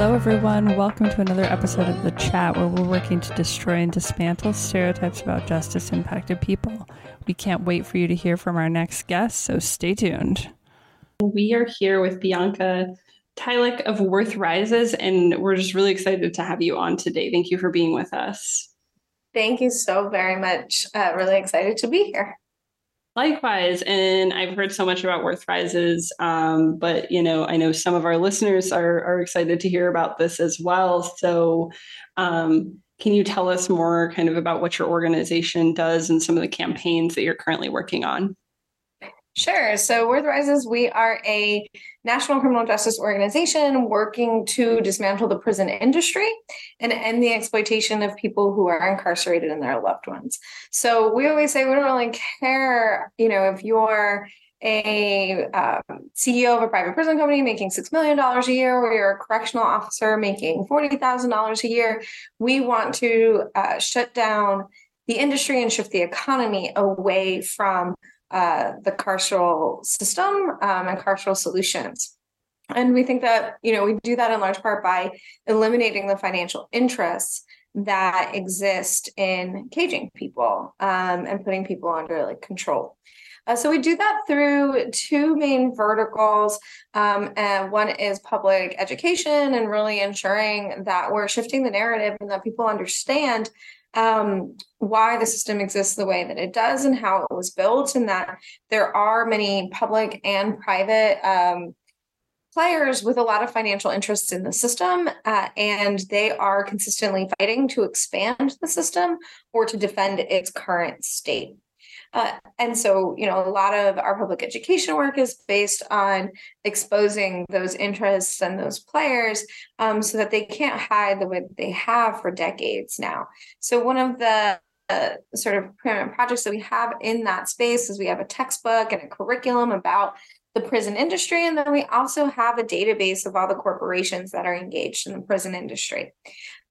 Hello, everyone. Welcome to another episode of The Chat, where we're working to destroy and dismantle stereotypes about justice impacted people. We can't wait for you to hear from our next guest, so stay tuned. We are here with Bianca Tylek of Worth Rises, and we're just really excited to have you on today. Thank you for being with us. Thank you so very much. Uh, really excited to be here. Likewise, and I've heard so much about Worth Rises, um, but you know, I know some of our listeners are are excited to hear about this as well. So, um, can you tell us more, kind of, about what your organization does and some of the campaigns that you're currently working on? Sure. So, Worth Rises, we are a national criminal justice organization working to dismantle the prison industry and end the exploitation of people who are incarcerated and their loved ones. So, we always say we don't really care, you know, if you're a um, CEO of a private prison company making $6 million a year, or you're a correctional officer making $40,000 a year. We want to uh, shut down the industry and shift the economy away from uh, the carceral system um, and carceral solutions. And we think that, you know, we do that in large part by eliminating the financial interests that exist in caging people um, and putting people under like control. Uh, so we do that through two main verticals. Um, and one is public education and really ensuring that we're shifting the narrative and that people understand um, why the system exists the way that it does and how it was built, and that there are many public and private um, players with a lot of financial interests in the system, uh, and they are consistently fighting to expand the system or to defend its current state. Uh, and so, you know, a lot of our public education work is based on exposing those interests and those players um, so that they can't hide the way they have for decades now. So, one of the uh, sort of permanent projects that we have in that space is we have a textbook and a curriculum about the prison industry. And then we also have a database of all the corporations that are engaged in the prison industry.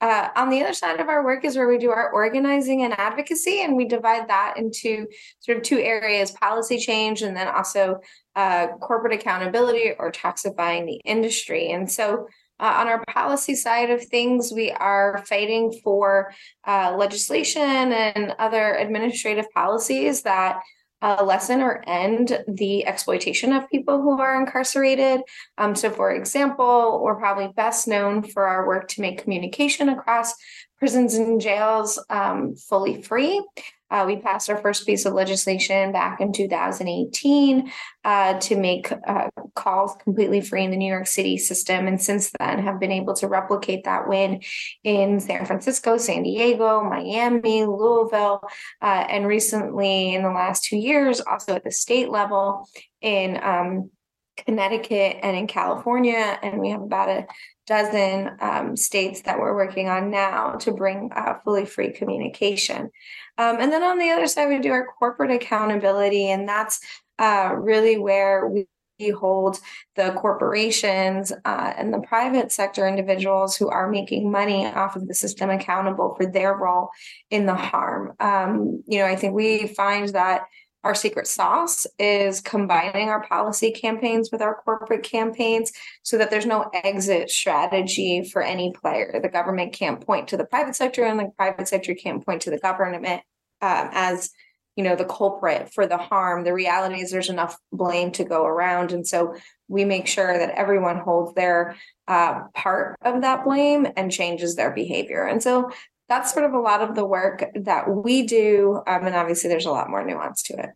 Uh, on the other side of our work is where we do our organizing and advocacy, and we divide that into sort of two areas policy change and then also uh, corporate accountability or taxifying the industry. And so uh, on our policy side of things, we are fighting for uh, legislation and other administrative policies that uh, lessen or end the exploitation of people who are incarcerated. Um, so, for example, we're probably best known for our work to make communication across prisons and jails um, fully free. Uh, we passed our first piece of legislation back in 2018 uh, to make uh, calls completely free in the New York City system. And since then, have been able to replicate that win in San Francisco, San Diego, Miami, Louisville, uh, and recently in the last two years, also at the state level in um, Connecticut and in California. And we have about a dozen um, states that we're working on now to bring uh, fully free communication. Um, and then on the other side, we do our corporate accountability, and that's uh, really where we hold the corporations uh, and the private sector individuals who are making money off of the system accountable for their role in the harm. Um, you know, I think we find that our secret sauce is combining our policy campaigns with our corporate campaigns so that there's no exit strategy for any player. The government can't point to the private sector, and the private sector can't point to the government um, as you know the culprit for the harm. The reality is there's enough blame to go around. And so we make sure that everyone holds their uh, part of that blame and changes their behavior. And so that's sort of a lot of the work that we do. Um, and obviously, there's a lot more nuance to it.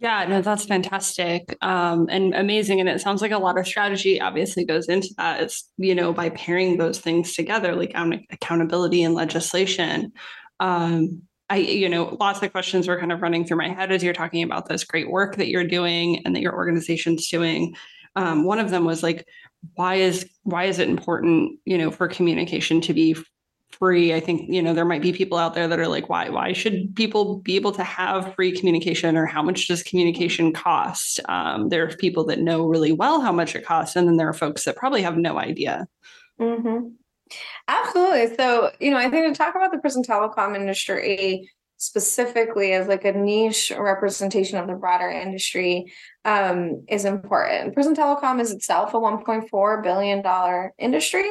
Yeah, no, that's fantastic um, and amazing. And it sounds like a lot of strategy obviously goes into that. It's, you know, by pairing those things together, like accountability and legislation. Um, I, you know, lots of questions were kind of running through my head as you're talking about this great work that you're doing and that your organization's doing. Um, one of them was like, why is why is it important, you know, for communication to be free i think you know there might be people out there that are like why why should people be able to have free communication or how much does communication cost um, there are people that know really well how much it costs and then there are folks that probably have no idea mm-hmm. absolutely so you know i think to talk about the prison telecom industry specifically as like a niche representation of the broader industry um, is important. Prison telecom is itself a 1.4 billion dollar industry.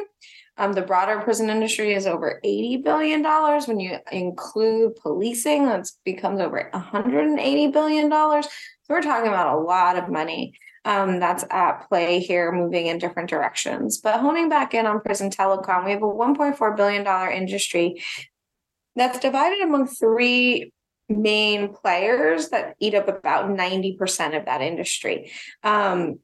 Um, the broader prison industry is over $80 billion. When you include policing, that becomes over $180 billion. So we're talking about a lot of money um, that's at play here, moving in different directions. But honing back in on prison telecom, we have a $1.4 billion industry that's divided among three main players that eat up about 90% of that industry. Um,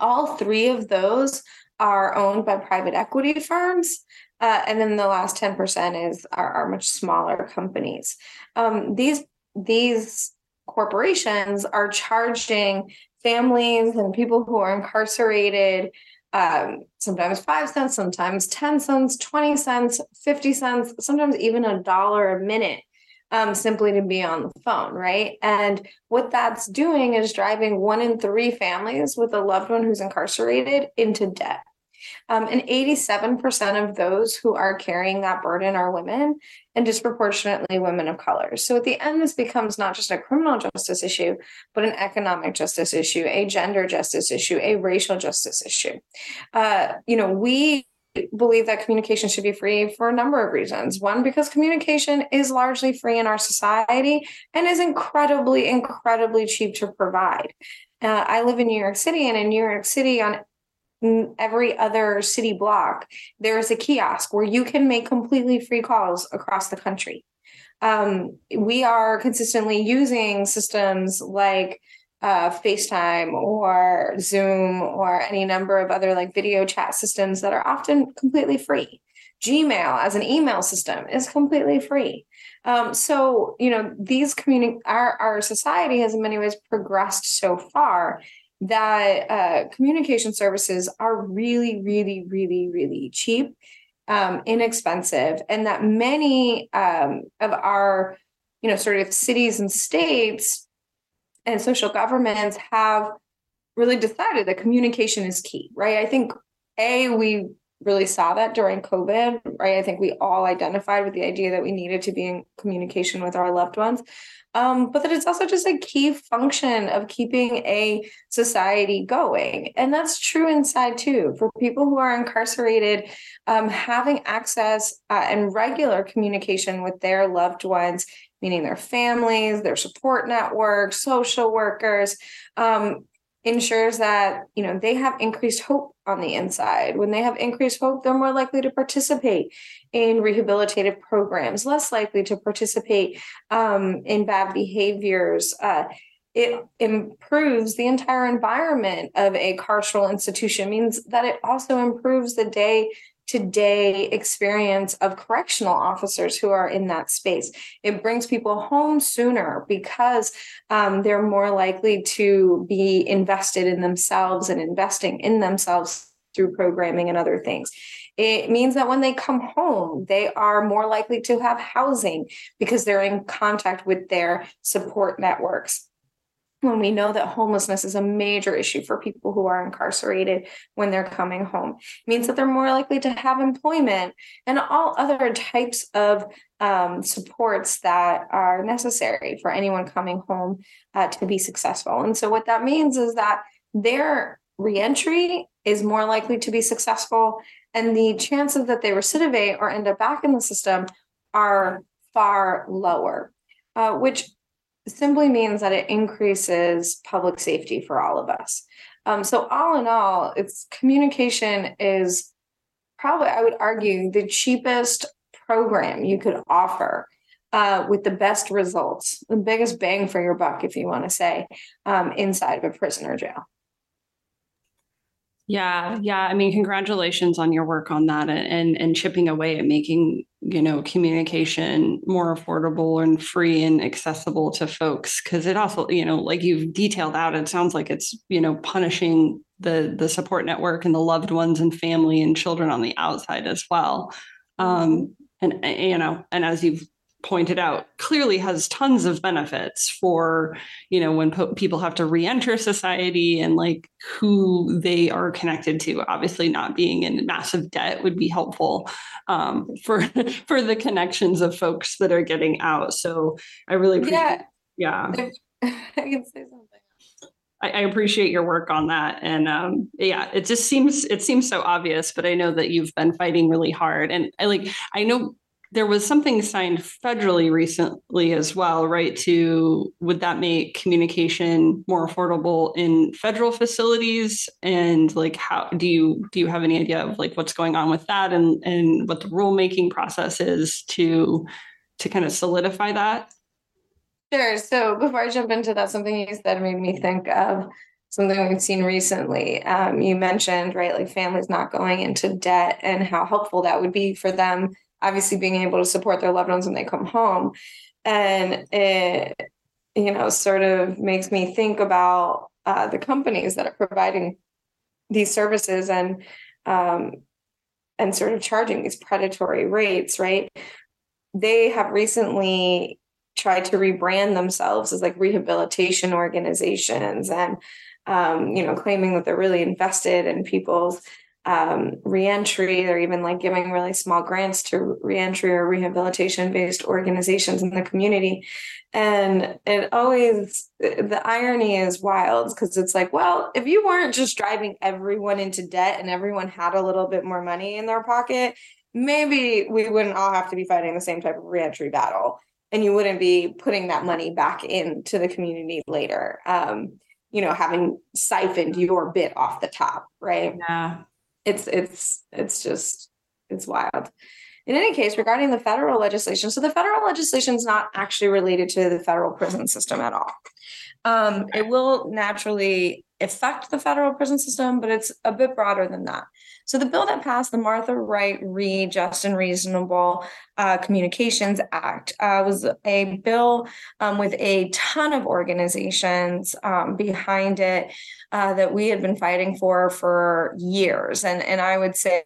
all three of those are owned by private equity firms. Uh, and then the last 10% is are, are much smaller companies. Um, these these corporations are charging families and people who are incarcerated um, sometimes five cents, sometimes 10 cents, 20 cents, 50 cents, sometimes even a dollar a minute um, simply to be on the phone, right? And what that's doing is driving one in three families with a loved one who's incarcerated into debt. Um, and 87% of those who are carrying that burden are women and disproportionately women of color. So at the end, this becomes not just a criminal justice issue, but an economic justice issue, a gender justice issue, a racial justice issue. Uh, you know, we believe that communication should be free for a number of reasons. One, because communication is largely free in our society and is incredibly, incredibly cheap to provide. Uh, I live in New York City, and in New York City, on every other city block, there is a kiosk where you can make completely free calls across the country. Um, we are consistently using systems like uh, FaceTime or Zoom or any number of other like video chat systems that are often completely free. Gmail as an email system is completely free. Um, so you know these communi- our our society has in many ways progressed so far that uh, communication services are really, really, really, really cheap, um, inexpensive, and that many um, of our, you know, sort of cities and states and social governments have really decided that communication is key, right? I think a we really saw that during COVID, right? I think we all identified with the idea that we needed to be in communication with our loved ones um, but that it's also just a key function of keeping a society going. And that's true inside too. For people who are incarcerated, um, having access uh, and regular communication with their loved ones, meaning their families, their support networks, social workers, um, ensures that you know they have increased hope on the inside. When they have increased hope they're more likely to participate in rehabilitative programs less likely to participate um, in bad behaviors. Uh, it improves the entire environment of a carceral institution means that it also improves the day today experience of correctional officers who are in that space. It brings people home sooner because um, they're more likely to be invested in themselves and investing in themselves through programming and other things. It means that when they come home, they are more likely to have housing because they're in contact with their support networks when we know that homelessness is a major issue for people who are incarcerated when they're coming home. It means that they're more likely to have employment and all other types of um, supports that are necessary for anyone coming home uh, to be successful. And so what that means is that their reentry is more likely to be successful and the chances that they recidivate or end up back in the system are far lower uh, which simply means that it increases public safety for all of us. Um, so all in all, it's communication is probably, I would argue, the cheapest program you could offer uh, with the best results, the biggest bang for your buck, if you want to say, um, inside of a prison or jail. Yeah, yeah. I mean, congratulations on your work on that and and, and chipping away at making you know communication more affordable and free and accessible to folks because it also you know like you've detailed out it sounds like it's you know punishing the the support network and the loved ones and family and children on the outside as well um and you know and as you've pointed out clearly has tons of benefits for you know when po- people have to re-enter society and like who they are connected to obviously not being in massive debt would be helpful um, for for the connections of folks that are getting out so i really appreciate yeah, yeah I can say something. I, I appreciate your work on that. And um, yeah, it just seems it seems so obvious, but I know that you've been fighting really hard. And I like I know there was something signed federally recently as well, right? To would that make communication more affordable in federal facilities? And like how do you do you have any idea of like what's going on with that and and what the rulemaking process is to to kind of solidify that? Sure. So before I jump into that, something you said made me think of something we've seen recently. Um, you mentioned, right, like families not going into debt and how helpful that would be for them, obviously being able to support their loved ones when they come home. And it, you know, sort of makes me think about uh, the companies that are providing these services and um, and sort of charging these predatory rates, right? They have recently tried to rebrand themselves as like rehabilitation organizations and um, you know claiming that they're really invested in people's um, reentry they're even like giving really small grants to reentry or rehabilitation based organizations in the community and it always the irony is wild because it's like well if you weren't just driving everyone into debt and everyone had a little bit more money in their pocket maybe we wouldn't all have to be fighting the same type of reentry battle and you wouldn't be putting that money back into the community later um you know having siphoned your bit off the top right Yeah. It's it's it's just it's wild. In any case regarding the federal legislation so the federal legislation is not actually related to the federal prison system at all. Um it will naturally affect the federal prison system but it's a bit broader than that so the bill that passed the Martha Wright Reed Just and Reasonable uh, Communications Act uh, was a bill um, with a ton of organizations um, behind it uh, that we had been fighting for for years, and and I would say.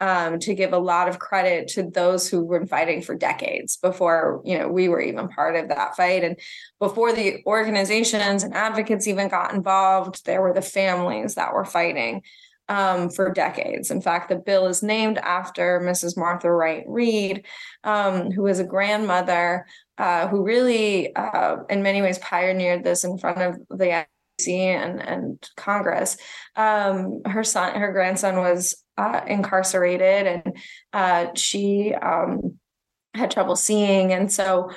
Um, to give a lot of credit to those who were fighting for decades before you know we were even part of that fight and before the organizations and advocates even got involved there were the families that were fighting um, for decades. In fact, the bill is named after Mrs. Martha Wright Reed, um, who was a grandmother uh, who really, uh, in many ways, pioneered this in front of the and, and Congress. Um, her son, her grandson was uh, incarcerated, and uh, she um, had trouble seeing, and so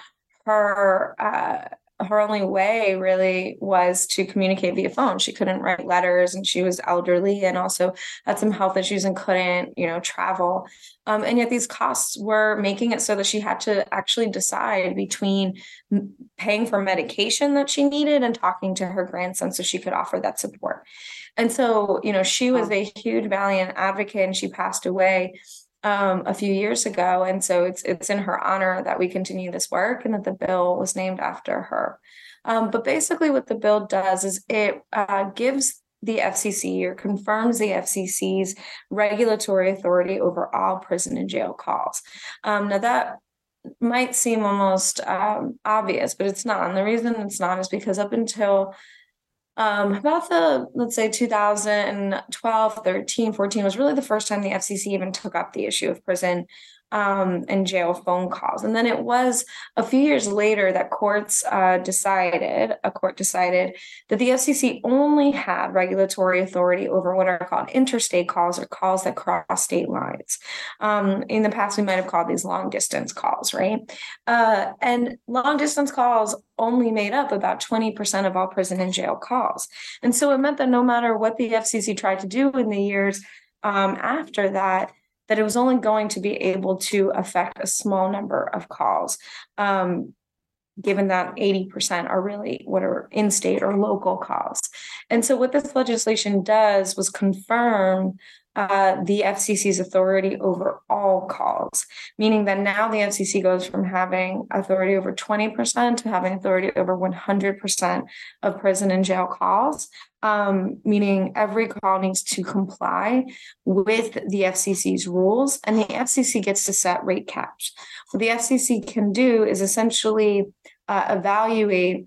her uh, her only way really was to communicate via phone. She couldn't write letters and she was elderly and also had some health issues and couldn't, you know, travel. Um, and yet these costs were making it so that she had to actually decide between paying for medication that she needed and talking to her grandson so she could offer that support. And so, you know, she was a huge valiant advocate and she passed away um, a few years ago, and so it's it's in her honor that we continue this work and that the bill was named after her. Um, but basically, what the bill does is it uh, gives the FCC or confirms the FCC's regulatory authority over all prison and jail calls. Um, now that might seem almost um, obvious, but it's not. And the reason it's not is because up until um, about the let's say 2012 13 14 was really the first time the fcc even took up the issue of prison um, and jail phone calls. And then it was a few years later that courts uh, decided, a court decided that the FCC only had regulatory authority over what are called interstate calls or calls that cross state lines. Um, in the past, we might have called these long distance calls, right? Uh, and long distance calls only made up about 20% of all prison and jail calls. And so it meant that no matter what the FCC tried to do in the years um, after that, that it was only going to be able to affect a small number of calls. Um, given that 80% are really what are in-state or local calls. And so what this legislation does was confirm uh, the FCC's authority over all calls, meaning that now the FCC goes from having authority over 20% to having authority over 100% of prison and jail calls, um, meaning every call needs to comply with the FCC's rules, and the FCC gets to set rate caps. What the FCC can do is essentially uh, evaluate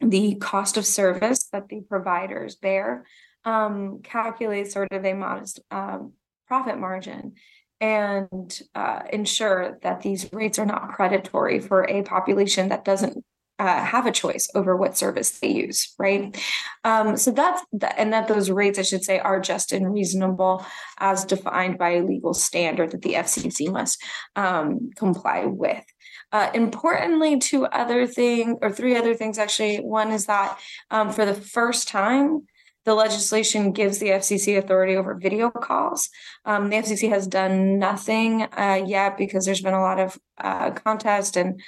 the cost of service that the providers bear um, calculate sort of a modest um, profit margin and uh, ensure that these rates are not predatory for a population that doesn't uh, have a choice over what service they use, right? Um, so that's the, and that those rates, I should say, are just and reasonable as defined by a legal standard that the FCC must um, comply with. Uh, importantly, two other things or three other things actually. One is that um, for the first time, the legislation gives the FCC authority over video calls. Um, the FCC has done nothing uh, yet because there's been a lot of uh, contest and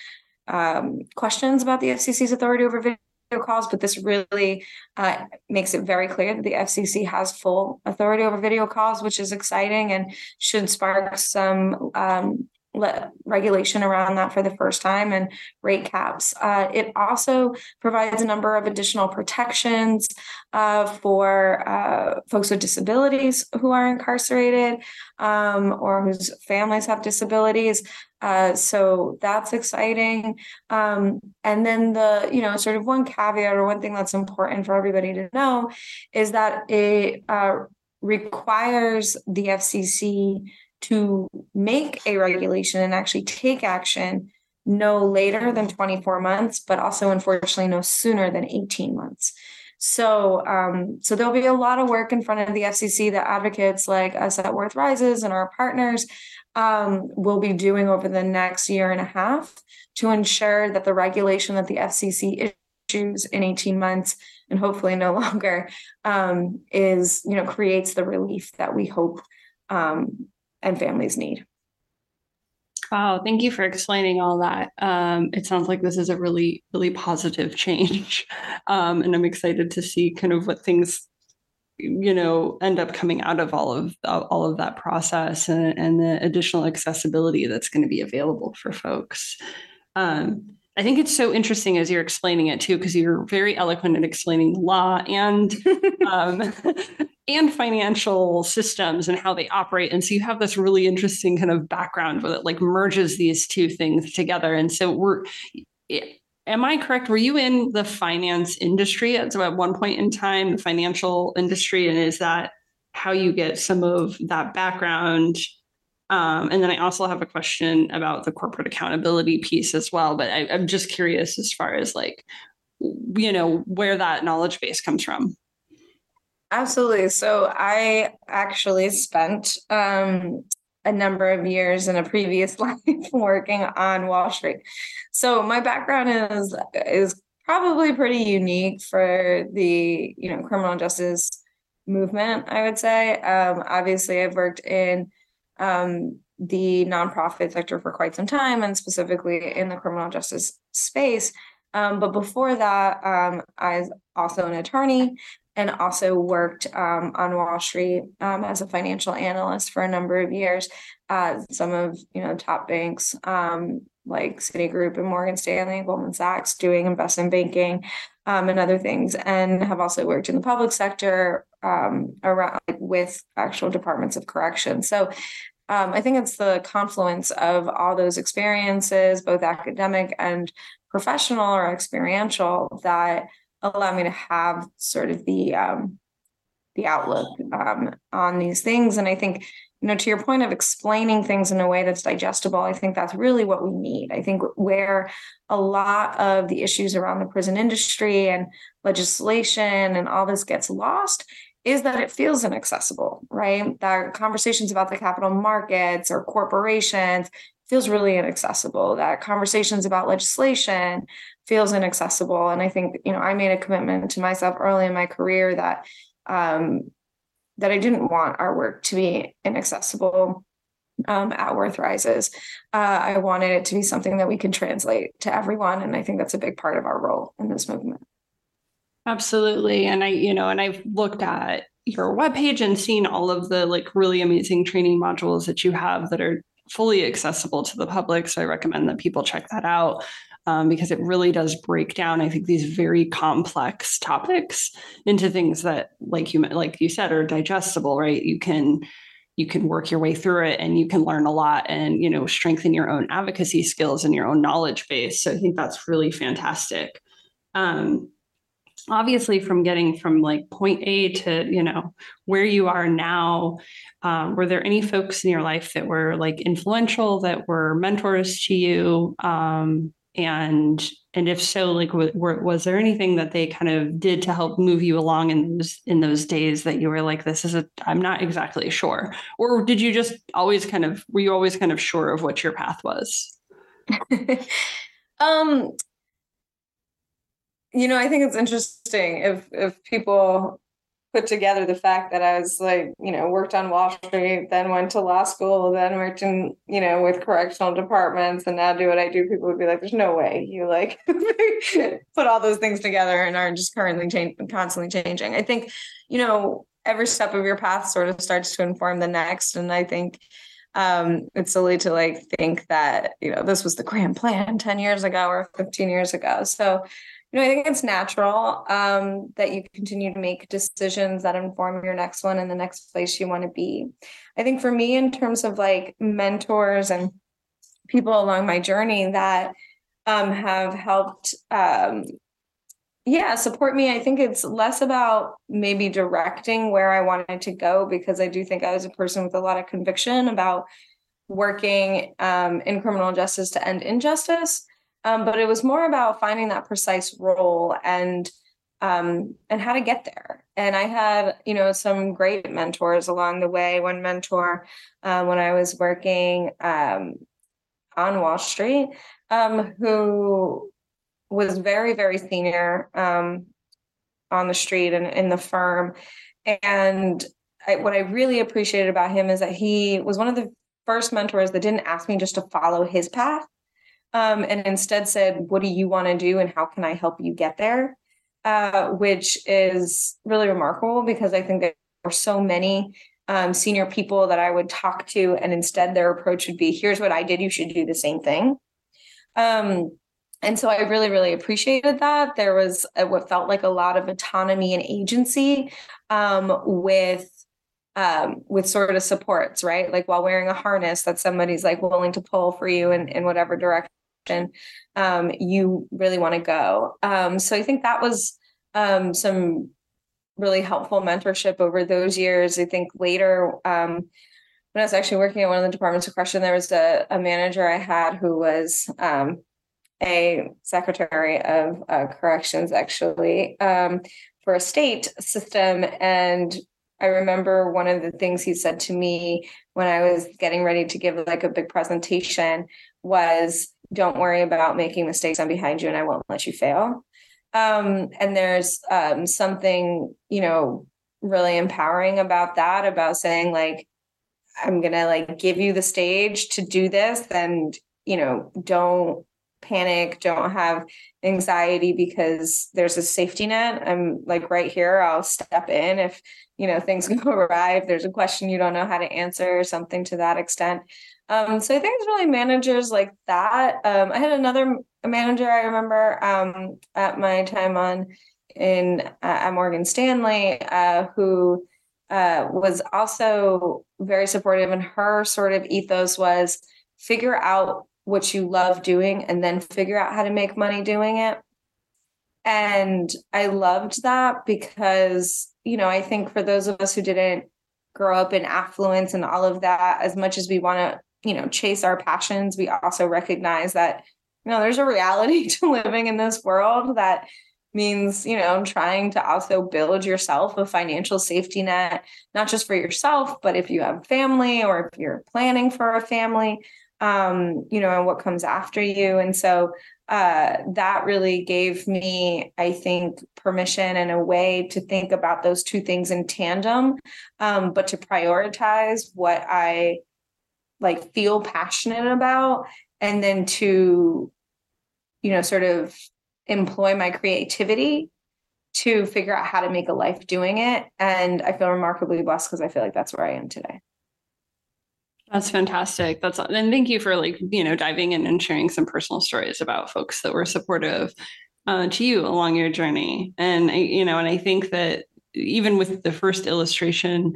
um, questions about the FCC's authority over video calls, but this really uh, makes it very clear that the FCC has full authority over video calls, which is exciting and should spark some um, le- regulation around that for the first time and rate caps. Uh, it also provides a number of additional protections uh, for uh, folks with disabilities who are incarcerated um, or whose families have disabilities. Uh, so that's exciting. Um, and then the, you know, sort of one caveat or one thing that's important for everybody to know is that it uh, requires the FCC to make a regulation and actually take action no later than 24 months, but also unfortunately no sooner than 18 months. So, um, so there'll be a lot of work in front of the FCC that advocates like us at Worth Rises and our partners um, will be doing over the next year and a half to ensure that the regulation that the FCC issues in 18 months and hopefully no longer um, is, you know, creates the relief that we hope um, and families need. Wow, thank you for explaining all that. Um, it sounds like this is a really, really positive change. Um, and I'm excited to see kind of what things, you know, end up coming out of all of all of that process and, and the additional accessibility that's going to be available for folks. Um, I think it's so interesting as you're explaining it too, because you're very eloquent in explaining law and um, and financial systems and how they operate. And so you have this really interesting kind of background where it like merges these two things together. And so we're am I correct? Were you in the finance industry at, so at one point in time, the financial industry? And is that how you get some of that background? Um, and then I also have a question about the corporate accountability piece as well. But I, I'm just curious as far as like, you know, where that knowledge base comes from. Absolutely. So I actually spent um, a number of years in a previous life working on Wall Street. So my background is is probably pretty unique for the you know criminal justice movement. I would say. Um, obviously, I've worked in um, the nonprofit sector for quite some time, and specifically in the criminal justice space. Um, but before that, um, I was also an attorney and also worked um, on Wall Street um, as a financial analyst for a number of years some of you know top banks um, like Citigroup and Morgan Stanley, Goldman Sachs, doing investment banking um, and other things, and have also worked in the public sector around with actual departments of correction. So. Um, I think it's the confluence of all those experiences, both academic and professional or experiential, that allow me to have sort of the um, the outlook um, on these things. And I think, you know, to your point of explaining things in a way that's digestible, I think that's really what we need. I think where a lot of the issues around the prison industry and legislation and all this gets lost is that it feels inaccessible, right? That conversations about the capital markets or corporations feels really inaccessible. That conversations about legislation feels inaccessible. And I think, you know, I made a commitment to myself early in my career that um, that I didn't want our work to be inaccessible um, at Worth Rises. Uh, I wanted it to be something that we could translate to everyone. And I think that's a big part of our role in this movement. Absolutely. And I, you know, and I've looked at your webpage and seen all of the like really amazing training modules that you have that are fully accessible to the public. So I recommend that people check that out um, because it really does break down, I think, these very complex topics into things that, like you like you said, are digestible. Right? You can you can work your way through it and you can learn a lot and you know strengthen your own advocacy skills and your own knowledge base so i think that's really fantastic um, obviously from getting from like point a to you know where you are now um, were there any folks in your life that were like influential that were mentors to you? Um, and and if so like w- was there anything that they kind of did to help move you along in those in those days that you were like this is a i'm not exactly sure or did you just always kind of were you always kind of sure of what your path was? Um you know i think it's interesting if if people put together the fact that I was like, you know, worked on Wall Street, then went to law school, then worked in, you know, with correctional departments, and now do what I do, people would be like, "There's no way you like put all those things together and are just currently changing, constantly changing." I think, you know, every step of your path sort of starts to inform the next, and I think um it's silly to like think that you know this was the grand plan 10 years ago or 15 years ago so you know, I think it's natural um, that you continue to make decisions that inform your next one and the next place you want to be. I think for me, in terms of like mentors and people along my journey that um, have helped, um, yeah, support me. I think it's less about maybe directing where I wanted to go because I do think I was a person with a lot of conviction about working um, in criminal justice to end injustice um, but it was more about finding that precise role and um, and how to get there. And I had, you know, some great mentors along the way. One mentor uh, when I was working um, on Wall Street, um, who was very, very senior um, on the street and in the firm. And I, what I really appreciated about him is that he was one of the first mentors that didn't ask me just to follow his path um, and instead said, What do you want to do and how can I help you get there? Uh, which is really remarkable because I think there are so many um, senior people that I would talk to, and instead their approach would be, Here's what I did, you should do the same thing. Um, and so I really, really appreciated that. There was a, what felt like a lot of autonomy and agency um, with um, with sort of supports, right? Like while wearing a harness that somebody's like willing to pull for you in, in whatever direction um, you really want to go. Um, so I think that was um, some really helpful mentorship over those years. I think later, um, when I was actually working at one of the departments of correction, there was a, a manager I had who was um, a secretary of uh, corrections, actually, um, for a state system. And I remember one of the things he said to me when I was getting ready to give like a big presentation was don't worry about making mistakes. I'm behind you and I won't let you fail. Um, and there's um, something, you know, really empowering about that, about saying, like, I'm to like give you the stage to do this and, you know, don't panic, don't have anxiety because there's a safety net. I'm like right here, I'll step in if, you know, things go awry, if there's a question you don't know how to answer or something to that extent. Um, so I think it's really managers like that. Um, I had another manager I remember um, at my time on in uh, at Morgan Stanley uh, who uh, was also very supportive, and her sort of ethos was figure out what you love doing and then figure out how to make money doing it. And I loved that because, you know, I think for those of us who didn't grow up in affluence and all of that, as much as we want to you know chase our passions we also recognize that you know there's a reality to living in this world that means you know trying to also build yourself a financial safety net not just for yourself but if you have family or if you're planning for a family um you know and what comes after you. And so uh that really gave me i think permission and a way to think about those two things in tandem um but to prioritize what i like feel passionate about and then to you know sort of employ my creativity to figure out how to make a life doing it. And I feel remarkably blessed because I feel like that's where I am today. That's fantastic. That's and thank you for like you know diving in and sharing some personal stories about folks that were supportive uh, to you along your journey. And you know, and I think that even with the first illustration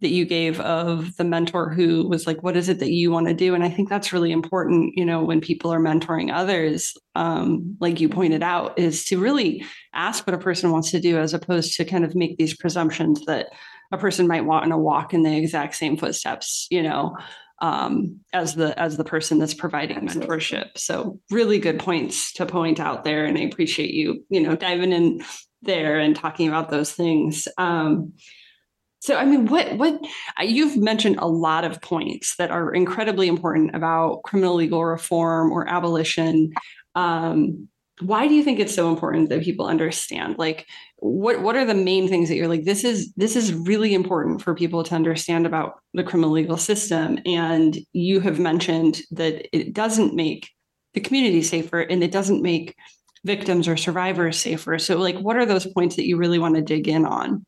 that you gave of the mentor who was like, "What is it that you want to do?" And I think that's really important. You know, when people are mentoring others, um, like you pointed out, is to really ask what a person wants to do, as opposed to kind of make these presumptions that a person might want to walk in the exact same footsteps, you know, um, as the as the person that's providing mentorship. So really good points to point out there, and I appreciate you, you know, diving in there and talking about those things. Um, so I mean, what what you've mentioned a lot of points that are incredibly important about criminal legal reform or abolition. Um, why do you think it's so important that people understand? Like what what are the main things that you're like this is this is really important for people to understand about the criminal legal system? And you have mentioned that it doesn't make the community safer and it doesn't make victims or survivors safer. So like what are those points that you really want to dig in on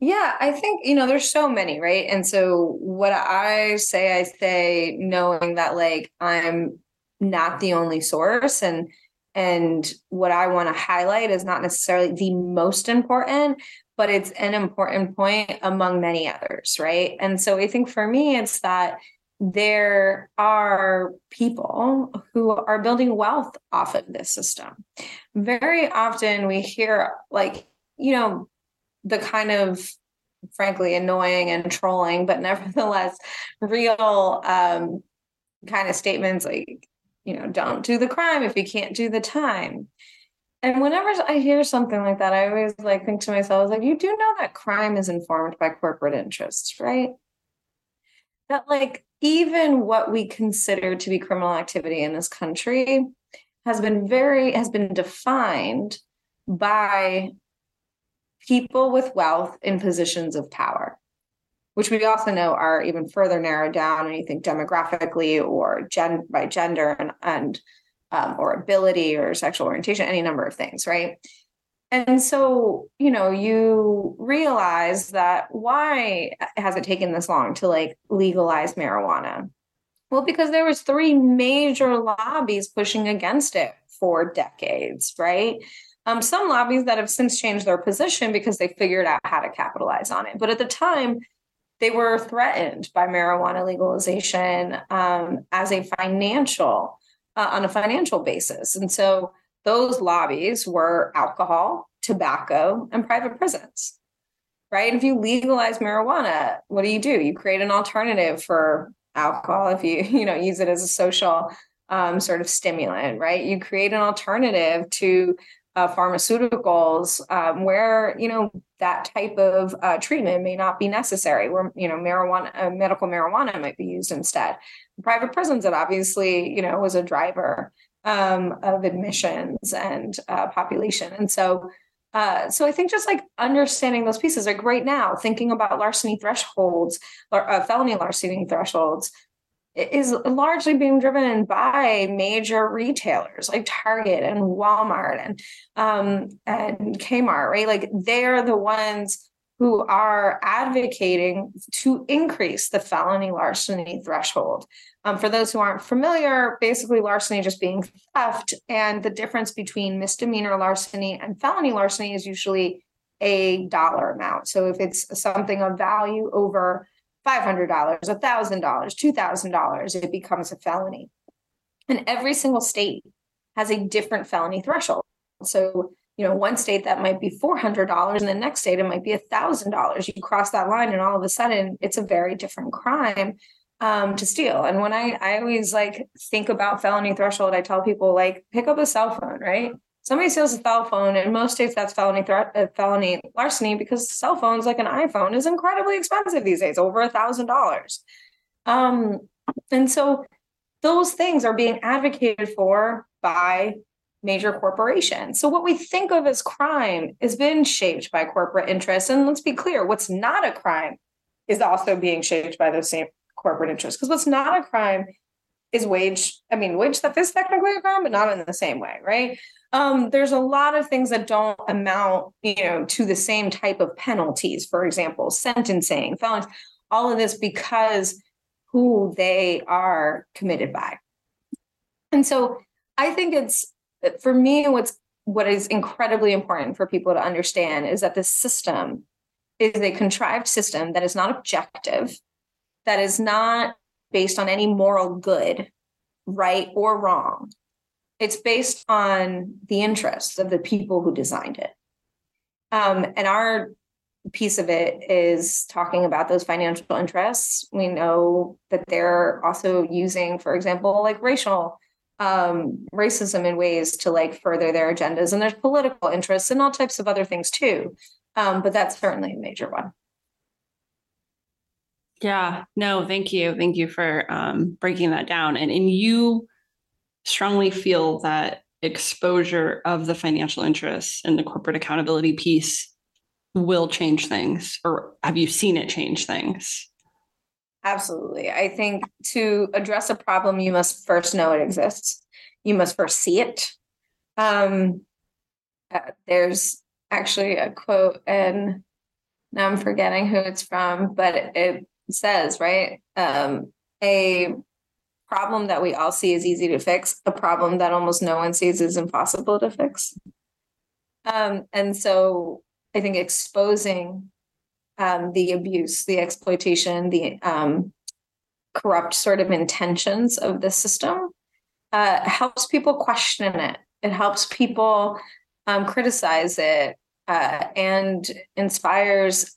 yeah, I think, you know, there's so many, right? And so what I say, I say knowing that like I'm not the only source and and what I want to highlight is not necessarily the most important, but it's an important point among many others, right? And so I think for me, it's that there are people who are building wealth off of this system. Very often we hear, like, you know, the kind of frankly annoying and trolling, but nevertheless real um, kind of statements like, you know, don't do the crime if you can't do the time. And whenever I hear something like that, I always like think to myself, like, you do know that crime is informed by corporate interests, right? That like even what we consider to be criminal activity in this country has been very has been defined by people with wealth in positions of power which we also know are even further narrowed down when you think demographically or gen- by gender and, and um, or ability or sexual orientation, any number of things, right? And so, you know, you realize that why has it taken this long to like legalize marijuana? Well, because there was three major lobbies pushing against it for decades, right? Um, some lobbies that have since changed their position because they figured out how to capitalize on it. But at the time, they were threatened by marijuana legalization um, as a financial uh, on a financial basis. And so those lobbies were alcohol tobacco and private prisons right? If you legalize marijuana what do you do? You create an alternative for alcohol if you you know use it as a social um, sort of stimulant right? You create an alternative to uh, pharmaceuticals um, where you know that type of uh, treatment may not be necessary where you know marijuana uh, medical marijuana might be used instead. Private prisons that obviously you know was a driver um, of admissions and uh, population. And so uh, so I think just like understanding those pieces, like right now, thinking about larceny thresholds or uh, felony larceny thresholds, is largely being driven by major retailers like Target and Walmart and um, and Kmart, right? Like they're the ones who are advocating to increase the felony larceny threshold. Um, for those who aren't familiar, basically larceny just being theft, and the difference between misdemeanor larceny and felony larceny is usually a dollar amount. So if it's something of value over $500, $1,000, $2,000, it becomes a felony. And every single state has a different felony threshold. So, you know, one state that might be $400 and the next state it might be $1,000. You cross that line and all of a sudden it's a very different crime um, to steal. And when I, I always like think about felony threshold, I tell people like pick up a cell phone, right? Somebody steals a cell phone in most states that's felony threat uh, felony larceny because cell phones like an iphone is incredibly expensive these days over a thousand dollars. Um and so those things are being advocated for by major corporations. So what we think of as crime has been shaped by corporate interests. And let's be clear what's not a crime is also being shaped by those same corporate interests because what's not a crime is wage. I mean, wage theft is technically a crime, but not in the same way, right? Um, there's a lot of things that don't amount, you know, to the same type of penalties. For example, sentencing, felons, all of this because who they are committed by. And so I think it's for me, what's what is incredibly important for people to understand is that the system is a contrived system that is not objective, that is not based on any moral good, right or wrong. It's based on the interests of the people who designed it. Um, and our piece of it is talking about those financial interests. We know that they're also using, for example, like racial um, racism in ways to like further their agendas. And there's political interests and all types of other things too. Um, but that's certainly a major one. Yeah, no, thank you. Thank you for um, breaking that down. And, and you strongly feel that exposure of the financial interests and the corporate accountability piece will change things, or have you seen it change things? Absolutely. I think to address a problem, you must first know it exists. You must first see it. Um, uh, there's actually a quote, and now I'm forgetting who it's from, but it, it says, right? Um, a problem that we all see is easy to fix, a problem that almost no one sees is impossible to fix. Um, and so I think exposing um, the abuse, the exploitation, the um, corrupt sort of intentions of the system uh, helps people question it. It helps people um, criticize it uh, and inspires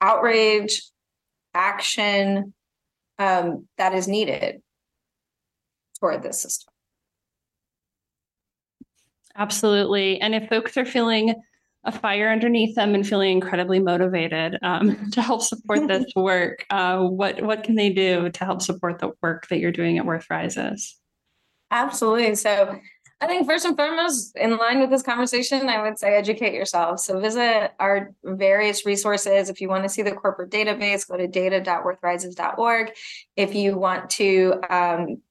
outrage, action um, that is needed toward this system. Absolutely. And if folks are feeling a fire underneath them and feeling incredibly motivated um, to help support this work, uh, what what can they do to help support the work that you're doing at Worth Rises? Absolutely. So I think first and foremost, in line with this conversation, I would say educate yourself. So visit our various resources. If you want to see the corporate database, go to data.worthrises.org. If you want to um,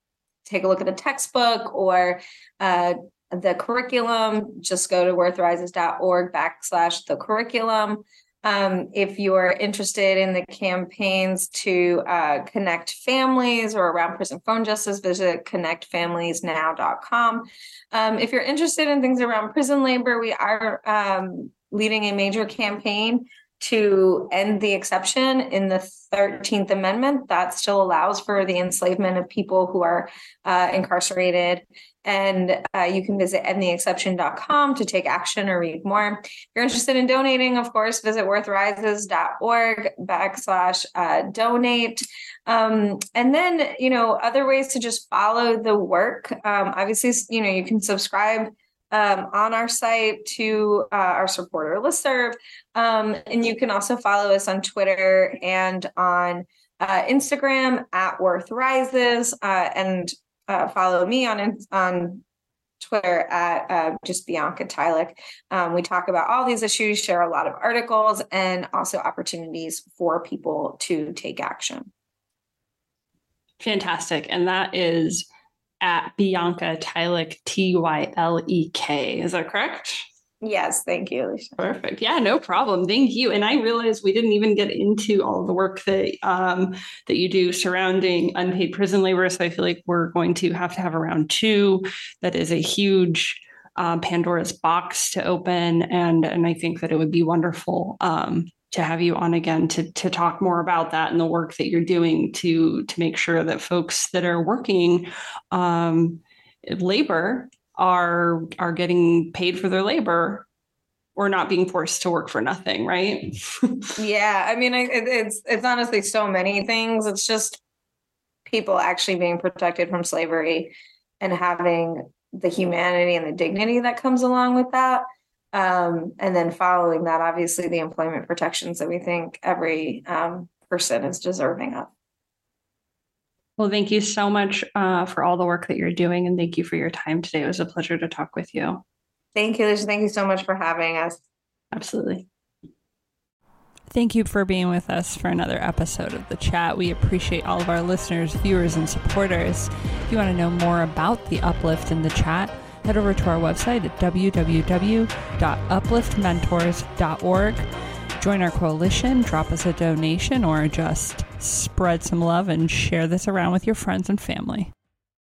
take a look at a textbook or uh, the curriculum, just go to worthrises.org backslash the curriculum. Um, if you're interested in the campaigns to uh, connect families or around prison phone justice, visit connectfamiliesnow.com. Um, if you're interested in things around prison labor, we are um, leading a major campaign to end the exception in the 13th Amendment that still allows for the enslavement of people who are uh, incarcerated. And uh, you can visit endtheexception.com to take action or read more. If you're interested in donating, of course, visit worthrises.org backslash uh, donate. Um, and then, you know, other ways to just follow the work. Um, obviously, you know, you can subscribe um, on our site to uh, our supporter listserv. Um, and you can also follow us on Twitter and on uh, Instagram at Worth Rises, uh, and uh, follow me on on Twitter at uh, just Bianca Tylek. Um, we talk about all these issues, share a lot of articles, and also opportunities for people to take action. Fantastic, and that is at Bianca Tylek, T Y L E K. Is that correct? Yes, thank you, Elesha. Perfect. Yeah, no problem. Thank you. And I realized we didn't even get into all the work that um, that you do surrounding unpaid prison labor. So I feel like we're going to have to have a round two. That is a huge uh, Pandora's box to open, and and I think that it would be wonderful um, to have you on again to to talk more about that and the work that you're doing to to make sure that folks that are working um, labor are are getting paid for their labor or not being forced to work for nothing right? Yeah i mean it, it's it's honestly so many things. It's just people actually being protected from slavery and having the humanity and the dignity that comes along with that. Um, and then following that, obviously, the employment protections that we think every um, person is deserving of. Well, thank you so much uh, for all the work that you're doing, and thank you for your time today. It was a pleasure to talk with you. Thank you, Liz. Thank you so much for having us. Absolutely. Thank you for being with us for another episode of The Chat. We appreciate all of our listeners, viewers, and supporters. If you want to know more about the Uplift in The Chat, head over to our website at www.upliftmentors.org. Join our coalition, drop us a donation, or just spread some love and share this around with your friends and family.